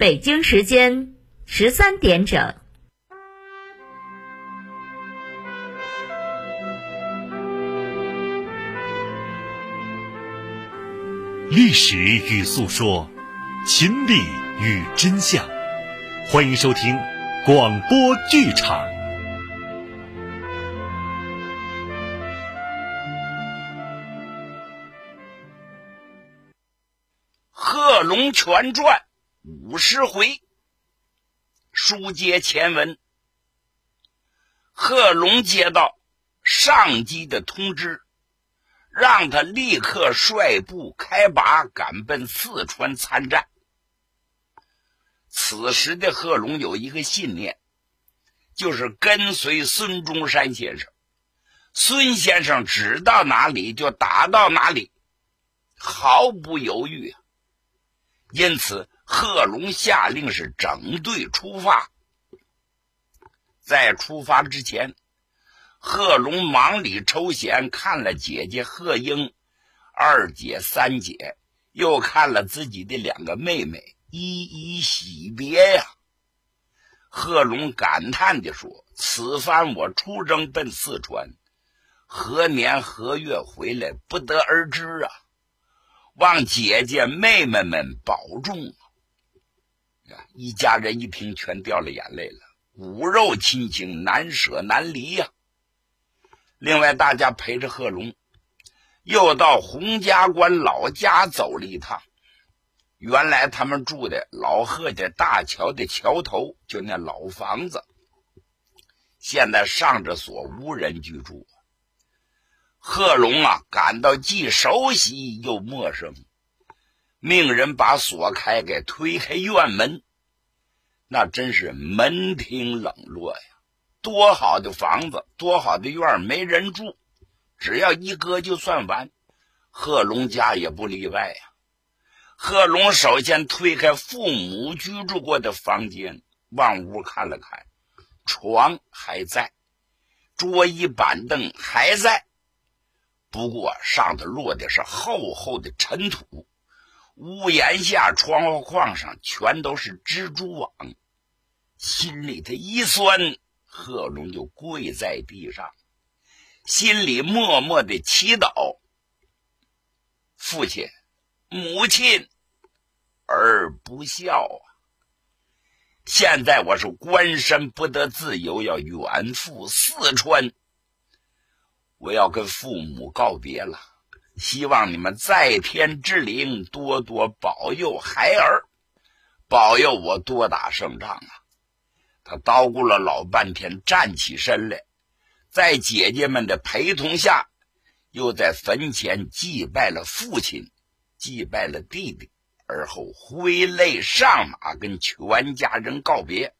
北京时间十三点整。历史与诉说，情理与真相。欢迎收听广播剧场。《贺龙全传》五十回，书接前文。贺龙接到上级的通知。让他立刻率部开拔，赶奔四川参战。此时的贺龙有一个信念，就是跟随孙中山先生。孙先生指到哪里就打到哪里，毫不犹豫！因此，贺龙下令是整队出发。在出发之前。贺龙忙里抽闲，看了姐姐贺英、二姐、三姐，又看了自己的两个妹妹，一一惜别呀。贺龙感叹地说：“此番我出征奔四川，何年何月回来，不得而知啊！望姐姐妹妹们保重！”一家人一听，全掉了眼泪了。骨肉亲情，难舍难离呀。另外，大家陪着贺龙，又到洪家关老家走了一趟。原来他们住的老贺家大桥的桥头，就那老房子，现在上着锁，无人居住。贺龙啊，感到既熟悉又陌生，命人把锁开，给推开院门，那真是门庭冷落呀。多好的房子，多好的院没人住，只要一割就算完。贺龙家也不例外呀。贺龙首先推开父母居住过的房间，往屋看了看，床还在，桌椅板凳还在，不过上头落的是厚厚的尘土，屋檐下、窗户框上全都是蜘蛛网，心里头一酸。贺龙就跪在地上，心里默默的祈祷：父亲、母亲，儿不孝啊！现在我是官身不得自由，要远赴四川，我要跟父母告别了。希望你们在天之灵多多保佑孩儿，保佑我多打胜仗啊！他叨咕了老半天，站起身来，在姐姐们的陪同下，又在坟前祭拜了父亲，祭拜了弟弟，而后挥泪上马，跟全家人告别。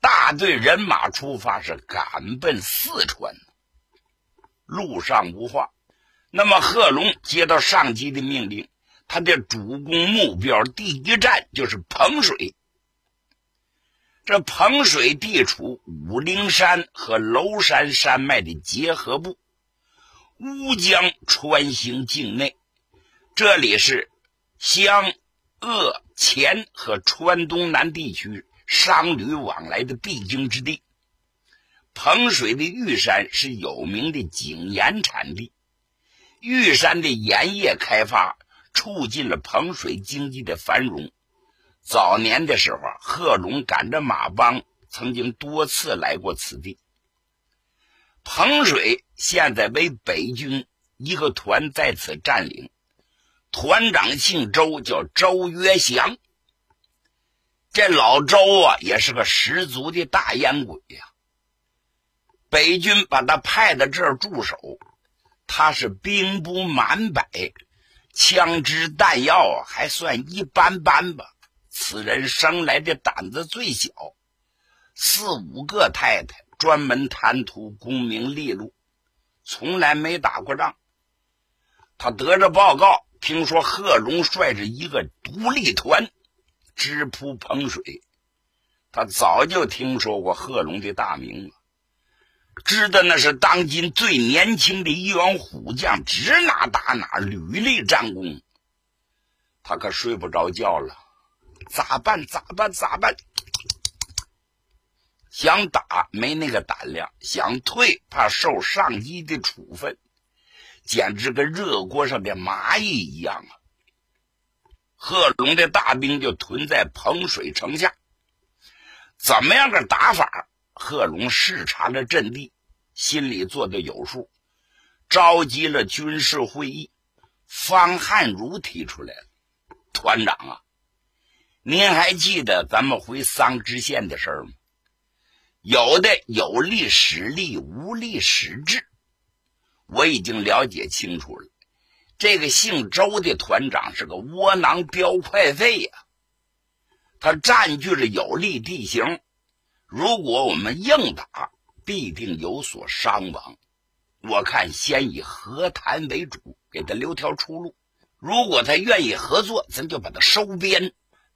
大队人马出发，是赶奔四川。路上无话。那么贺龙接到上级的命令，他的主攻目标第一站就是彭水。这彭水地处武陵山和娄山山脉的结合部，乌江穿行境内，这里是湘、鄂、黔和川东南地区商旅往来的必经之地。彭水的玉山是有名的井盐产地，玉山的盐业开发促进了彭水经济的繁荣。早年的时候，贺龙赶着马帮，曾经多次来过此地。彭水现在为北军一个团在此占领，团长姓周，叫周约祥。这老周啊，也是个十足的大烟鬼呀。北军把他派到这儿驻守，他是兵不满百，枪支弹药还算一般般吧。此人生来的胆子最小，四五个太太，专门贪图功名利禄，从来没打过仗。他得着报告，听说贺龙率着一个独立团直扑彭水，他早就听说过贺龙的大名了，知道那是当今最年轻的一员虎将，指哪打哪，屡立战功。他可睡不着觉了。咋办？咋办？咋办？想打没那个胆量，想退怕受上级的处分，简直跟热锅上的蚂蚁一样啊！贺龙的大兵就屯在彭水城下，怎么样个打法？贺龙视察了阵地，心里做的有数，召集了军事会议。方汉儒提出来了：“团长啊，您还记得咱们回桑植县的事儿吗？有的有利使利，无利使智。我已经了解清楚了。这个姓周的团长是个窝囊标快费呀，他占据了有利地形，如果我们硬打，必定有所伤亡。我看先以和谈为主。”给他留条出路。如果他愿意合作，咱就把他收编；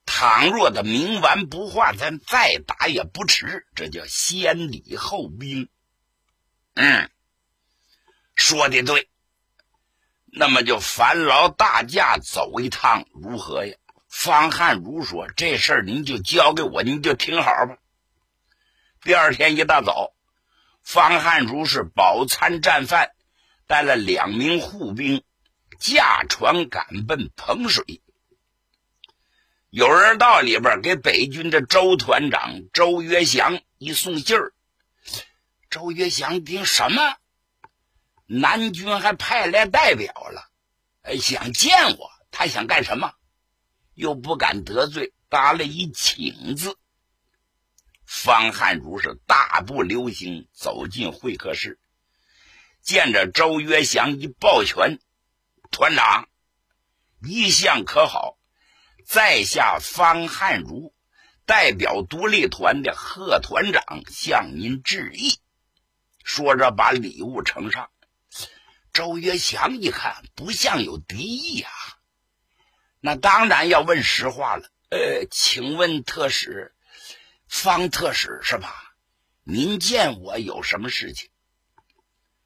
倘若他冥顽不化，咱再打也不迟。这叫先礼后兵。嗯，说的对。那么就烦劳大驾走一趟，如何呀？方汉如说：“这事儿您就交给我，您就听好吧。”第二天一大早，方汉如是饱餐战饭。带了两名护兵，驾船赶奔彭水。有人到里边给北军的周团长周约祥一送信儿。周约祥听什么？南军还派来代表了，想见我。他想干什么？又不敢得罪，答了一请字。方汉如是大步流星走进会客室。见着周约祥一抱拳，团长一向可好，在下方汉儒代表独立团的贺团长向您致意。说着把礼物呈上。周约祥一看不像有敌意啊，那当然要问实话了。呃，请问特使方特使是吧？您见我有什么事情？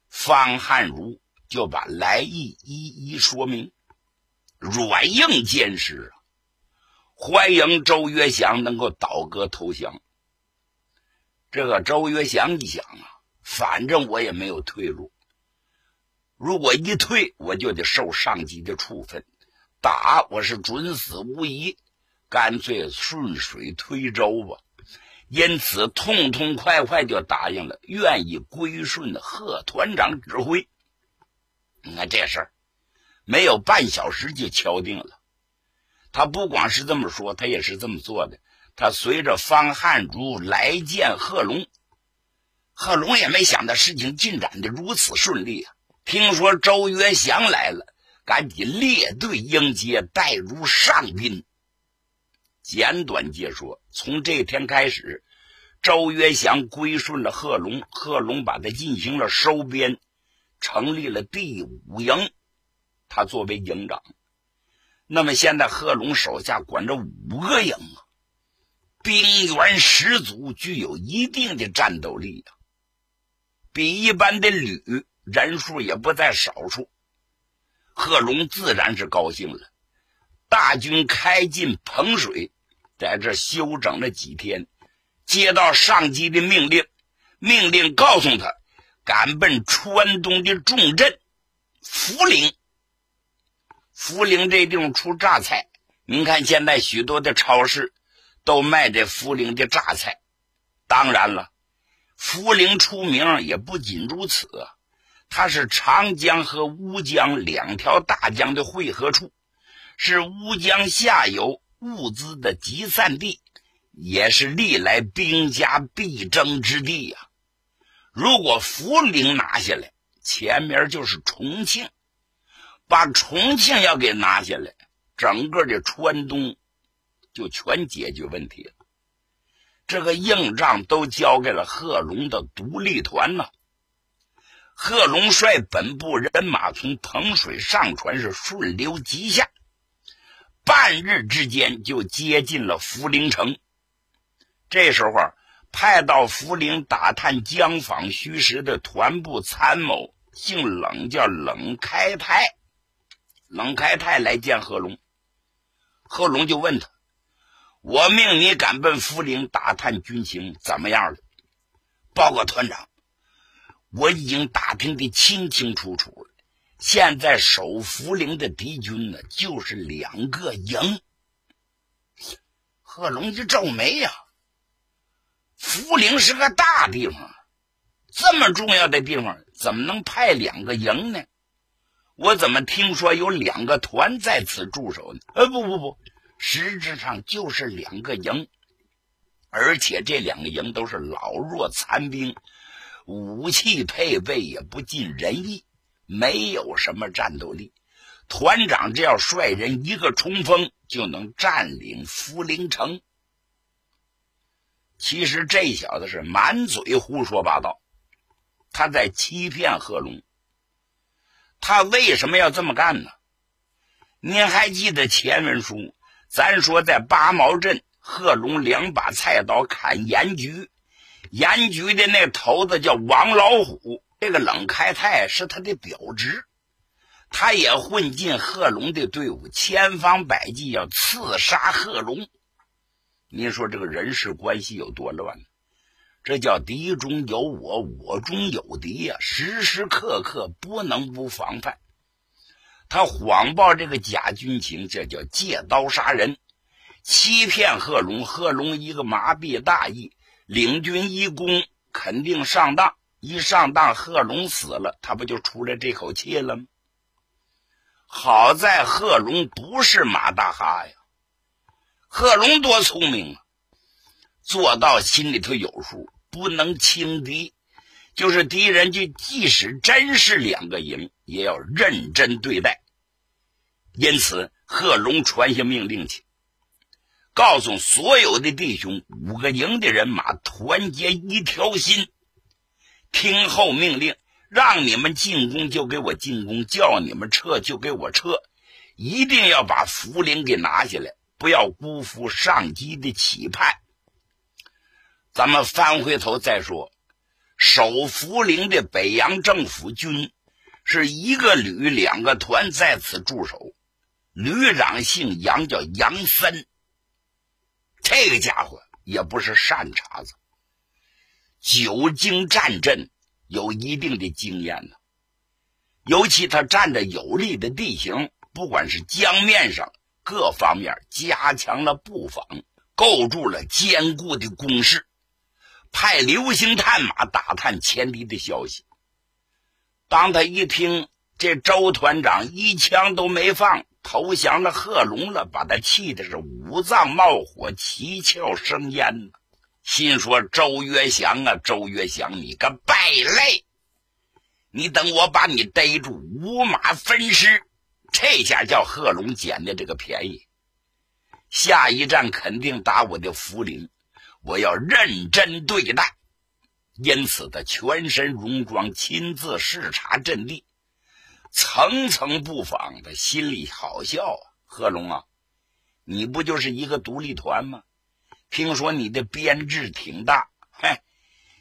方汉儒就把来意一一说明，软硬兼施啊！欢迎周约祥能够倒戈投降。这个周约祥一想啊，反正我也没有退路，如果一退，我就得受上级的处分，打我是准死无疑，干脆顺水推舟吧。因此，痛痛快快就答应了，愿意归顺贺团长指挥。你看这事儿，没有半小时就敲定了。他不光是这么说，他也是这么做的。他随着方汉如来见贺龙，贺龙也没想到事情进展的如此顺利啊！听说周约祥来了，赶紧列队迎接，待如上宾。简短解说，从这天开始，周约祥归顺了贺龙，贺龙把他进行了收编，成立了第五营，他作为营长。那么现在贺龙手下管着五个营啊，兵源十足，具有一定的战斗力啊，比一般的旅人数也不在少数。贺龙自然是高兴了，大军开进彭水。在这休整了几天，接到上级的命令，命令告诉他赶奔川东的重镇涪陵。涪陵这地方出榨菜，您看现在许多的超市都卖这涪陵的榨菜。当然了，涪陵出名也不仅如此，它是长江和乌江两条大江的汇合处，是乌江下游。物资的集散地，也是历来兵家必争之地呀。如果涪陵拿下来，前面就是重庆，把重庆要给拿下来，整个的川东就全解决问题了。这个硬仗都交给了贺龙的独立团呢。贺龙率本部人马从彭水上船，是顺流急下。半日之间就接近了涪陵城。这时候，派到涪陵打探江访虚实的团部参谋姓冷，叫冷开泰。冷开泰来见贺龙，贺龙就问他：“我命你赶奔涪陵打探军情，怎么样了？报告团长，我已经打听的清清楚楚了。现在守涪陵的敌军呢，就是两个营。贺龙一皱眉呀，涪陵是个大地方，这么重要的地方，怎么能派两个营呢？我怎么听说有两个团在此驻守呢？呃，不不不，实质上就是两个营，而且这两个营都是老弱残兵，武器配备也不尽人意，没有什么战斗力。团长只要率人一个冲锋，就能占领福陵城。其实这小子是满嘴胡说八道，他在欺骗贺龙。他为什么要这么干呢？您还记得前文书？咱说在八毛镇，贺龙两把菜刀砍盐局，盐局的那头子叫王老虎，这个冷开泰是他的表侄，他也混进贺龙的队伍，千方百计要刺杀贺龙。您说这个人事关系有多乱？这叫敌中有我，我中有敌呀！时时刻刻不能不防范。他谎报这个假军情，这叫借刀杀人，欺骗贺龙。贺龙一个麻痹大意，领军一攻，肯定上当。一上当，贺龙死了，他不就出来这口气了吗？好在贺龙不是马大哈呀，贺龙多聪明啊，做到心里头有数。不能轻敌，就是敌人，就即使真是两个营，也要认真对待。因此，贺龙传下命令去，告诉所有的弟兄，五个营的人马团结一条心，听候命令，让你们进攻就给我进攻，叫你们撤就给我撤，一定要把福陵给拿下来，不要辜负上级的期盼。咱们翻回头再说，守涪陵的北洋政府军是一个旅两个团在此驻守，旅长姓杨，叫杨森。这个家伙也不是善茬子，久经战阵，有一定的经验呢。尤其他占着有利的地形，不管是江面上各方面，加强了布防，构筑了坚固的工事。派流星探马打探前敌的消息。当他一听这周团长一枪都没放投降了贺龙了，把他气的是五脏冒火、七窍生烟呢。心说：“周约祥啊，周约祥，你个败类！你等我把你逮住，五马分尸。这下叫贺龙捡的这个便宜，下一站肯定打我的涪陵。”我要认真对待，因此他全身戎装，亲自视察阵地，层层布防。他心里好笑啊，贺龙啊，你不就是一个独立团吗？听说你的编制挺大，嘿，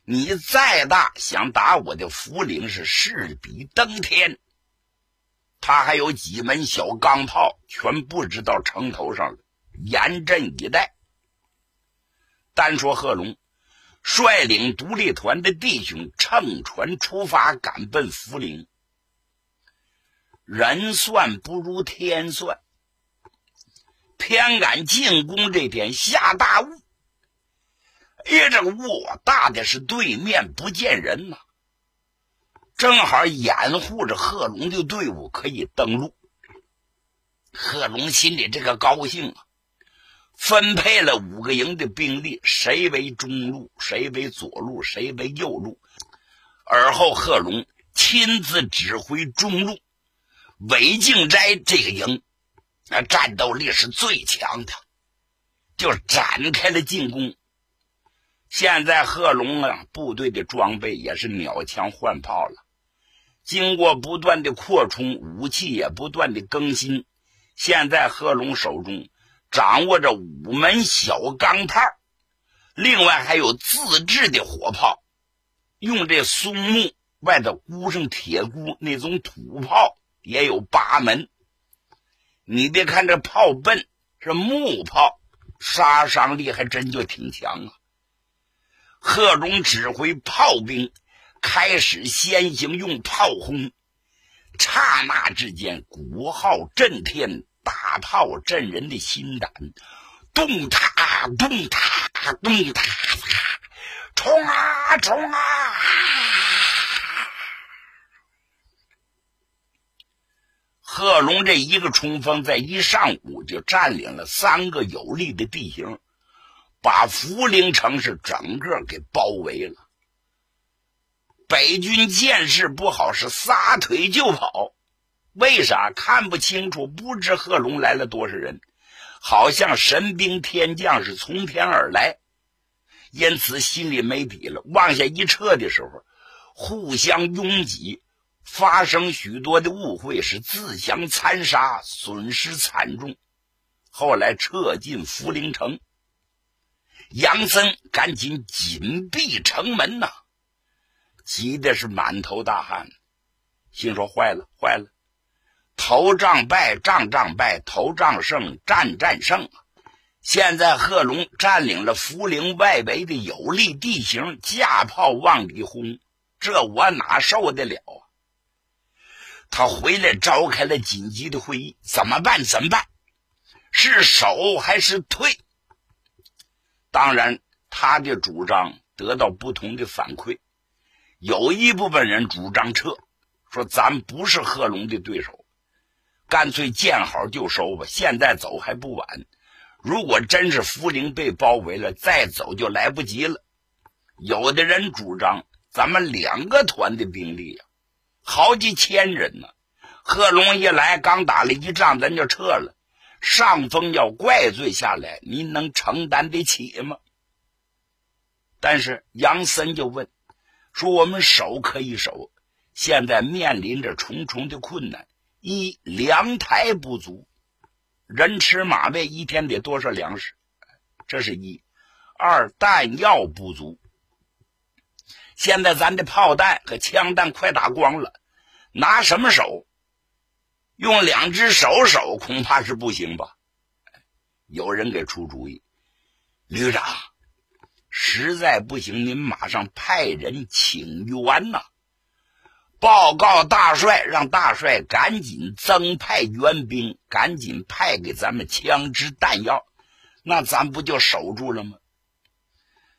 你再大，想打我的福陵是势比登天。他还有几门小钢炮，全布置到城头上了，严阵以待。单说贺龙率领独立团的弟兄乘船出发，赶奔涪陵。人算不如天算，偏赶进攻这天下大雾。哎呀，这个雾大的是对面不见人呐，正好掩护着贺龙的队伍可以登陆。贺龙心里这个高兴啊！分配了五个营的兵力，谁为中路，谁为左路，谁为右路。而后贺龙亲自指挥中路，韦静斋这个营，那战斗力是最强的，就展开了进攻。现在贺龙啊，部队的装备也是鸟枪换炮了，经过不断的扩充，武器也不断的更新。现在贺龙手中。掌握着五门小钢炮，另外还有自制的火炮，用这松木外头箍上铁箍那种土炮也有八门。你别看这炮笨是木炮，杀伤力还真就挺强啊！贺龙指挥炮兵开始先行用炮轰，刹那之间，鼓号震天，大炮震人的心胆，咚塔咚塔咚塔，冲啊冲啊！贺龙这一个冲锋，在一上午就占领了三个有利的地形，把涪陵城是整个给包围了。北军见势不好，是撒腿就跑。为啥？看不清楚，不知贺龙来了多少人，好像神兵天将是从天而来，因此心里没底了。往下一撤的时候，互相拥挤。发生许多的误会，是自相残杀，损失惨重。后来撤进涪陵城，杨森赶紧紧闭城门呐，急的是满头大汗，心说坏了坏了，头仗败，仗仗败，头仗胜，战战胜！现在贺龙占领了涪陵外围的有利地形，架炮往里轰，这我哪受得了啊！他回来召开了紧急的会议，怎么办？怎么办？是守还是退？当然，他的主张得到不同的反馈。有一部分人主张撤，说咱不是贺龙的对手，干脆见好就收吧，现在走还不晚。如果真是涪陵被包围了，再走就来不及了。有的人主张，咱们两个团的兵力呀。好几千人呢，贺龙一来，刚打了一仗，咱就撤了。上峰要怪罪下来，您能承担得起吗？但是杨森就问说：“我们守可以守，现在面临着重重的困难：一粮台不足，人吃马喂，一天得多少粮食？这是一；二弹药不足。”现在咱的炮弹和枪弹快打光了，拿什么守？用两只手守恐怕是不行吧？有人给出主意，旅长，实在不行，您马上派人请援呐！报告大帅，让大帅赶紧增派援兵，赶紧派给咱们枪支弹药，那咱不就守住了吗？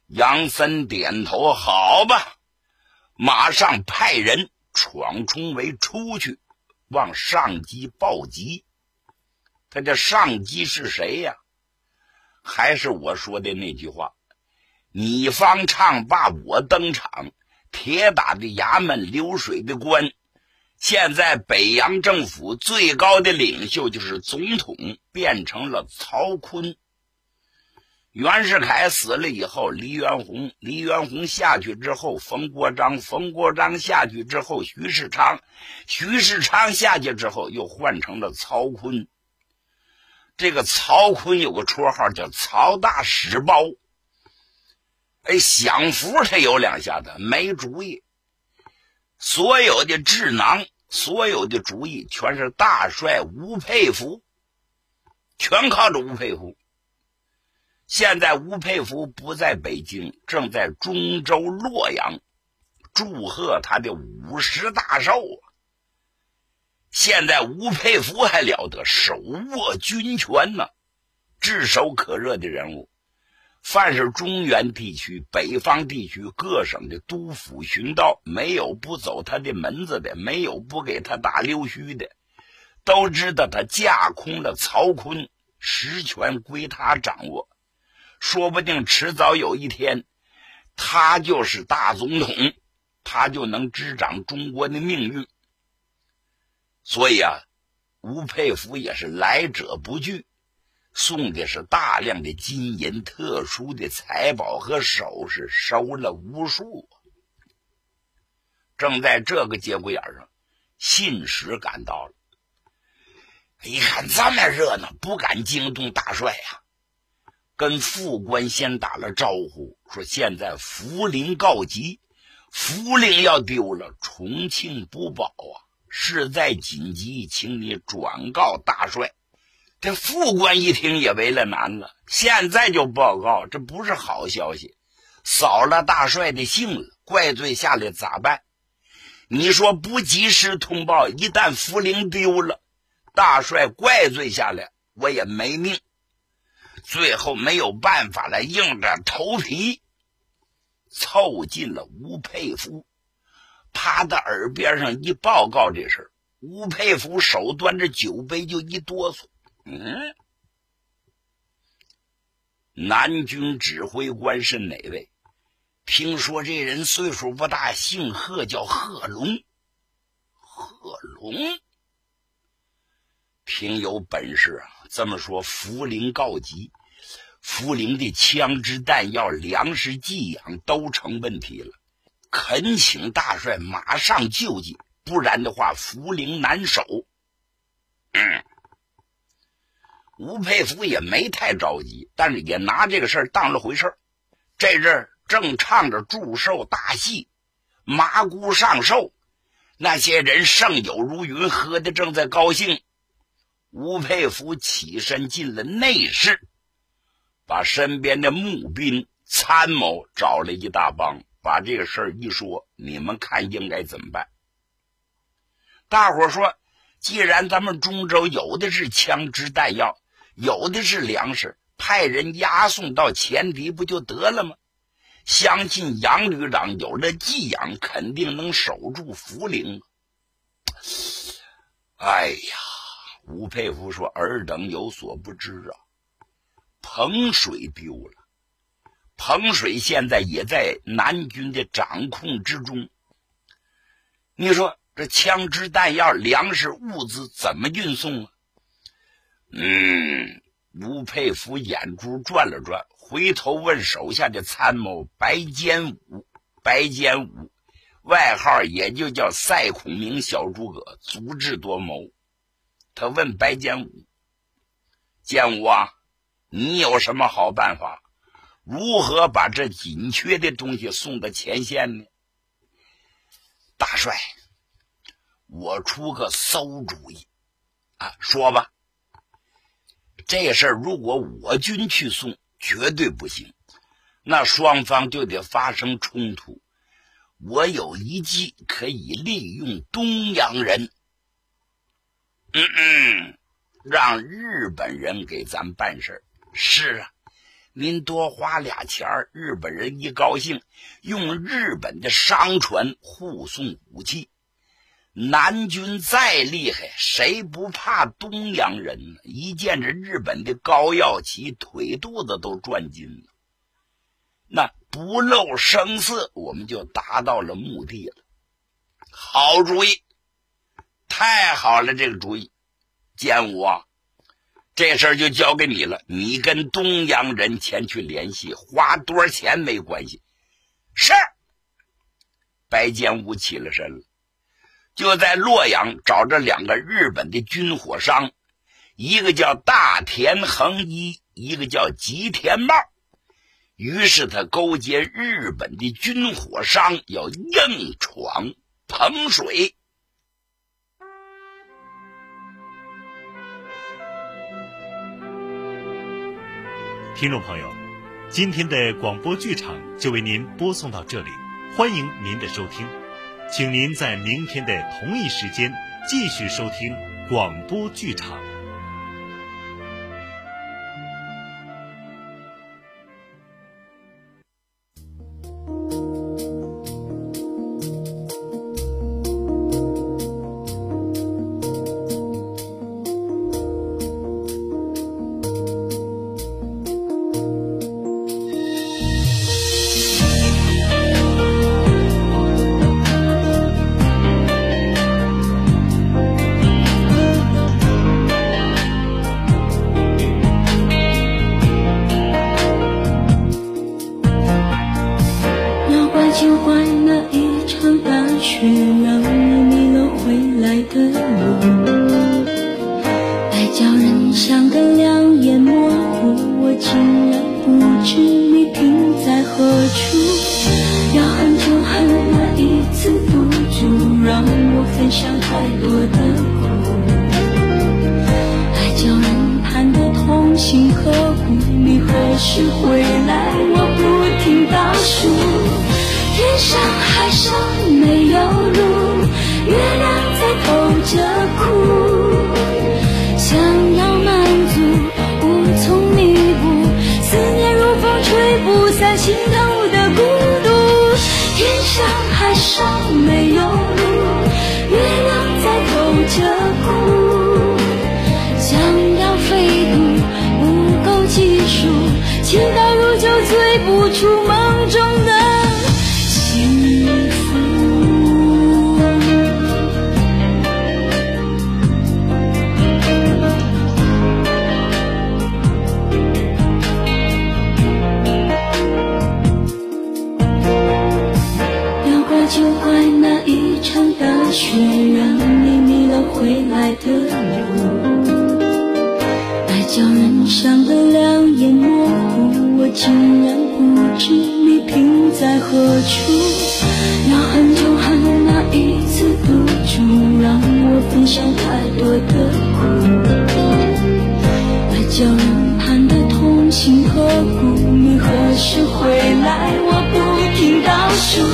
杨森点头，好吧，马上派人闯冲围出去，往上级报急。他这上级是谁呀？还是我说的那句话：你方唱罢我登场，铁打的衙门，流水的官。现在北洋政府最高的领袖就是总统，变成了曹锟。袁世凯死了以后，黎元洪，黎元洪下去之后，冯国璋，冯国璋下去之后，徐世昌，徐世昌下去之后，又换成了曹锟。这个曹锟有个绰号叫曹大屎包。哎，享福他有两下子，没主意。所有的智囊，所有的主意，全是大帅吴佩孚，全靠着吴佩孚。现在吴佩孚不在北京，正在中州洛阳祝贺他的五十大寿啊！现在吴佩孚还了得，手握军权呢，炙手可热的人物。凡是中原地区、北方地区各省的督抚巡道，没有不走他的门子的，没有不给他打溜须的，都知道他架空了曹锟，实权归他掌握。说不定迟早有一天，他就是大总统，他就能执掌中国的命运。所以啊，吴佩孚也是来者不拒，送的是大量的金银、特殊的财宝和首饰，收了无数。正在这个节骨眼上，信使赶到了，一看这么热闹，不敢惊动大帅呀。跟副官先打了招呼，说现在涪陵告急，涪陵要丢了，重庆不保啊！事在紧急，请你转告大帅，这副官一听也为了难了，现在就报告，这不是好消息，扫了大帅的兴了，怪罪下来咋办？你说不及时通报，一旦福陵丢了，大帅怪罪下来，我也没命。最后没有办法了，硬着头皮凑近了吴佩孚，趴在耳边上一报告这事吴佩孚手端着酒杯就一哆嗦。嗯，南军指挥官是哪位？听说这人岁数不大，姓贺，叫贺龙。贺龙挺有本事啊！这么说，涪陵告急，涪陵的枪支弹药、粮食寄养都成问题了，恳请大帅马上救济，不然的话，涪陵难守。嗯。吴佩孚也没太着急，但是也拿这个事儿当了回事儿。这阵儿正唱着祝寿大戏，麻姑上寿，那些人盛酒如云，喝的正在高兴。吴佩孚起身进了内室，把身边的募兵参谋找了一大帮，把这个事儿一说：“你们看应该怎么办？”大伙说：“既然咱们中州有的是枪支弹药。”有的是粮食，派人押送到前敌不就得了吗？相信杨旅长有了寄养，肯定能守住涪陵。哎呀，吴佩孚说：“尔等有所不知啊，彭水丢了。彭水现在也在南军的掌控之中。你说这枪支弹药、粮食物资怎么运送啊？”嗯，吴佩孚眼珠转了转，回头问手下的参谋白坚武。白坚武，外号也就叫赛孔明、小诸葛，足智多谋。他问白坚武：“坚武啊，你有什么好办法？如何把这紧缺的东西送到前线呢？”大帅，我出个馊主意啊，说吧。这事儿如果我军去送，绝对不行，那双方就得发生冲突。我有一计可以利用东洋人，嗯嗯，让日本人给咱办事是啊，您多花俩钱，日本人一高兴，用日本的商船护送武器。南军再厉害，谁不怕东洋人呢？一见着日本的高耀旗，腿肚子都转筋了。那不露声色，我们就达到了目的了。好主意，太好了！这个主意，建武啊，这事儿就交给你了。你跟东洋人前去联系，花多少钱没关系。是。白建武起了身了。就在洛阳找着两个日本的军火商，一个叫大田恒一，一个叫吉田茂。于是他勾结日本的军火商，要硬闯彭水。听众朋友，今天的广播剧场就为您播送到这里，欢迎您的收听。请您在明天的同一时间继续收听广播剧场。像海上没有在何处。要恨就恨那一次赌注，让我分享太多的苦。爱叫人盼的痛心刻骨，你何时回来？我不停倒数，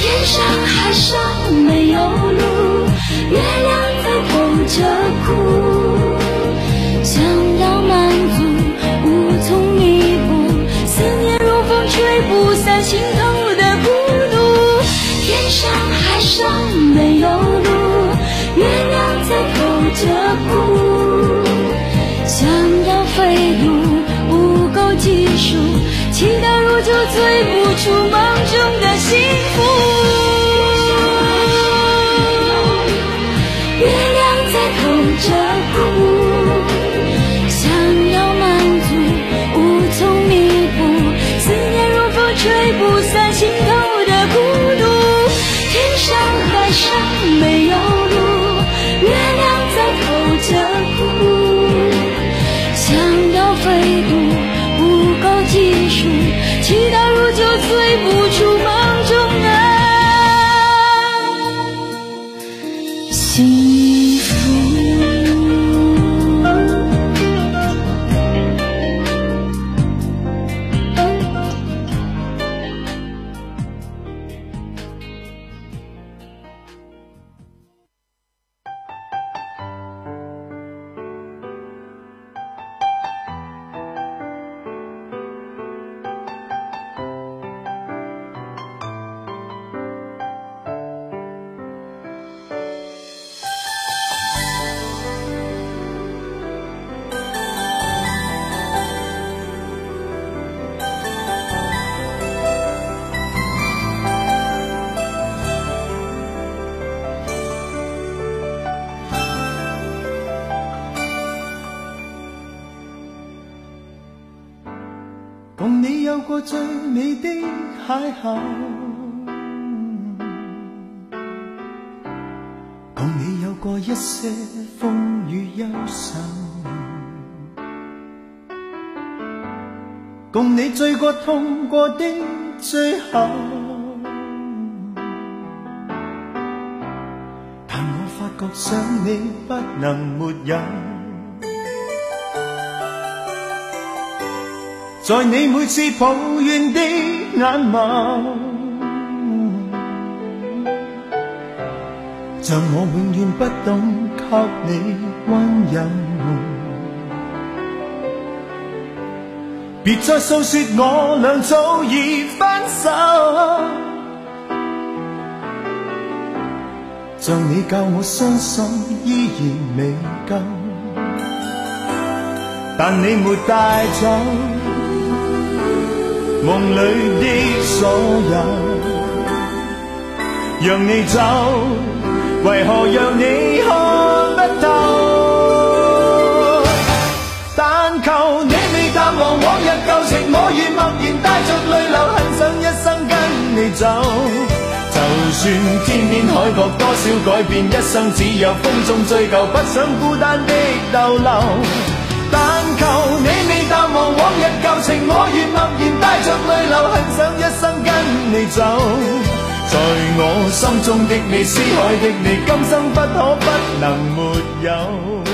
天上海上没有路，要飞渡不够技术，祈祷如酒醉过最美的邂逅，共你有過一些風雨憂愁，共你醉過痛過的最後，但我發覺想你不能沒有。在你每次抱怨的眼眸，像我永遠不懂給你溫柔。別再訴說我俩早已分手，像你教我傷心依然未夠，但你沒帶走。夢裏的所有，讓你走，為何讓你看不透？但求你未淡忘往日舊情，我愿默然帶着淚流，很想一生跟你走。就算天邊海角多少改變，一生只有風中追究，不想孤單的逗留。但求你未淡忘往日旧情，我愿默然带着泪流，很想一生跟你走。在我心中的你，思海的你，今生不可不能没有。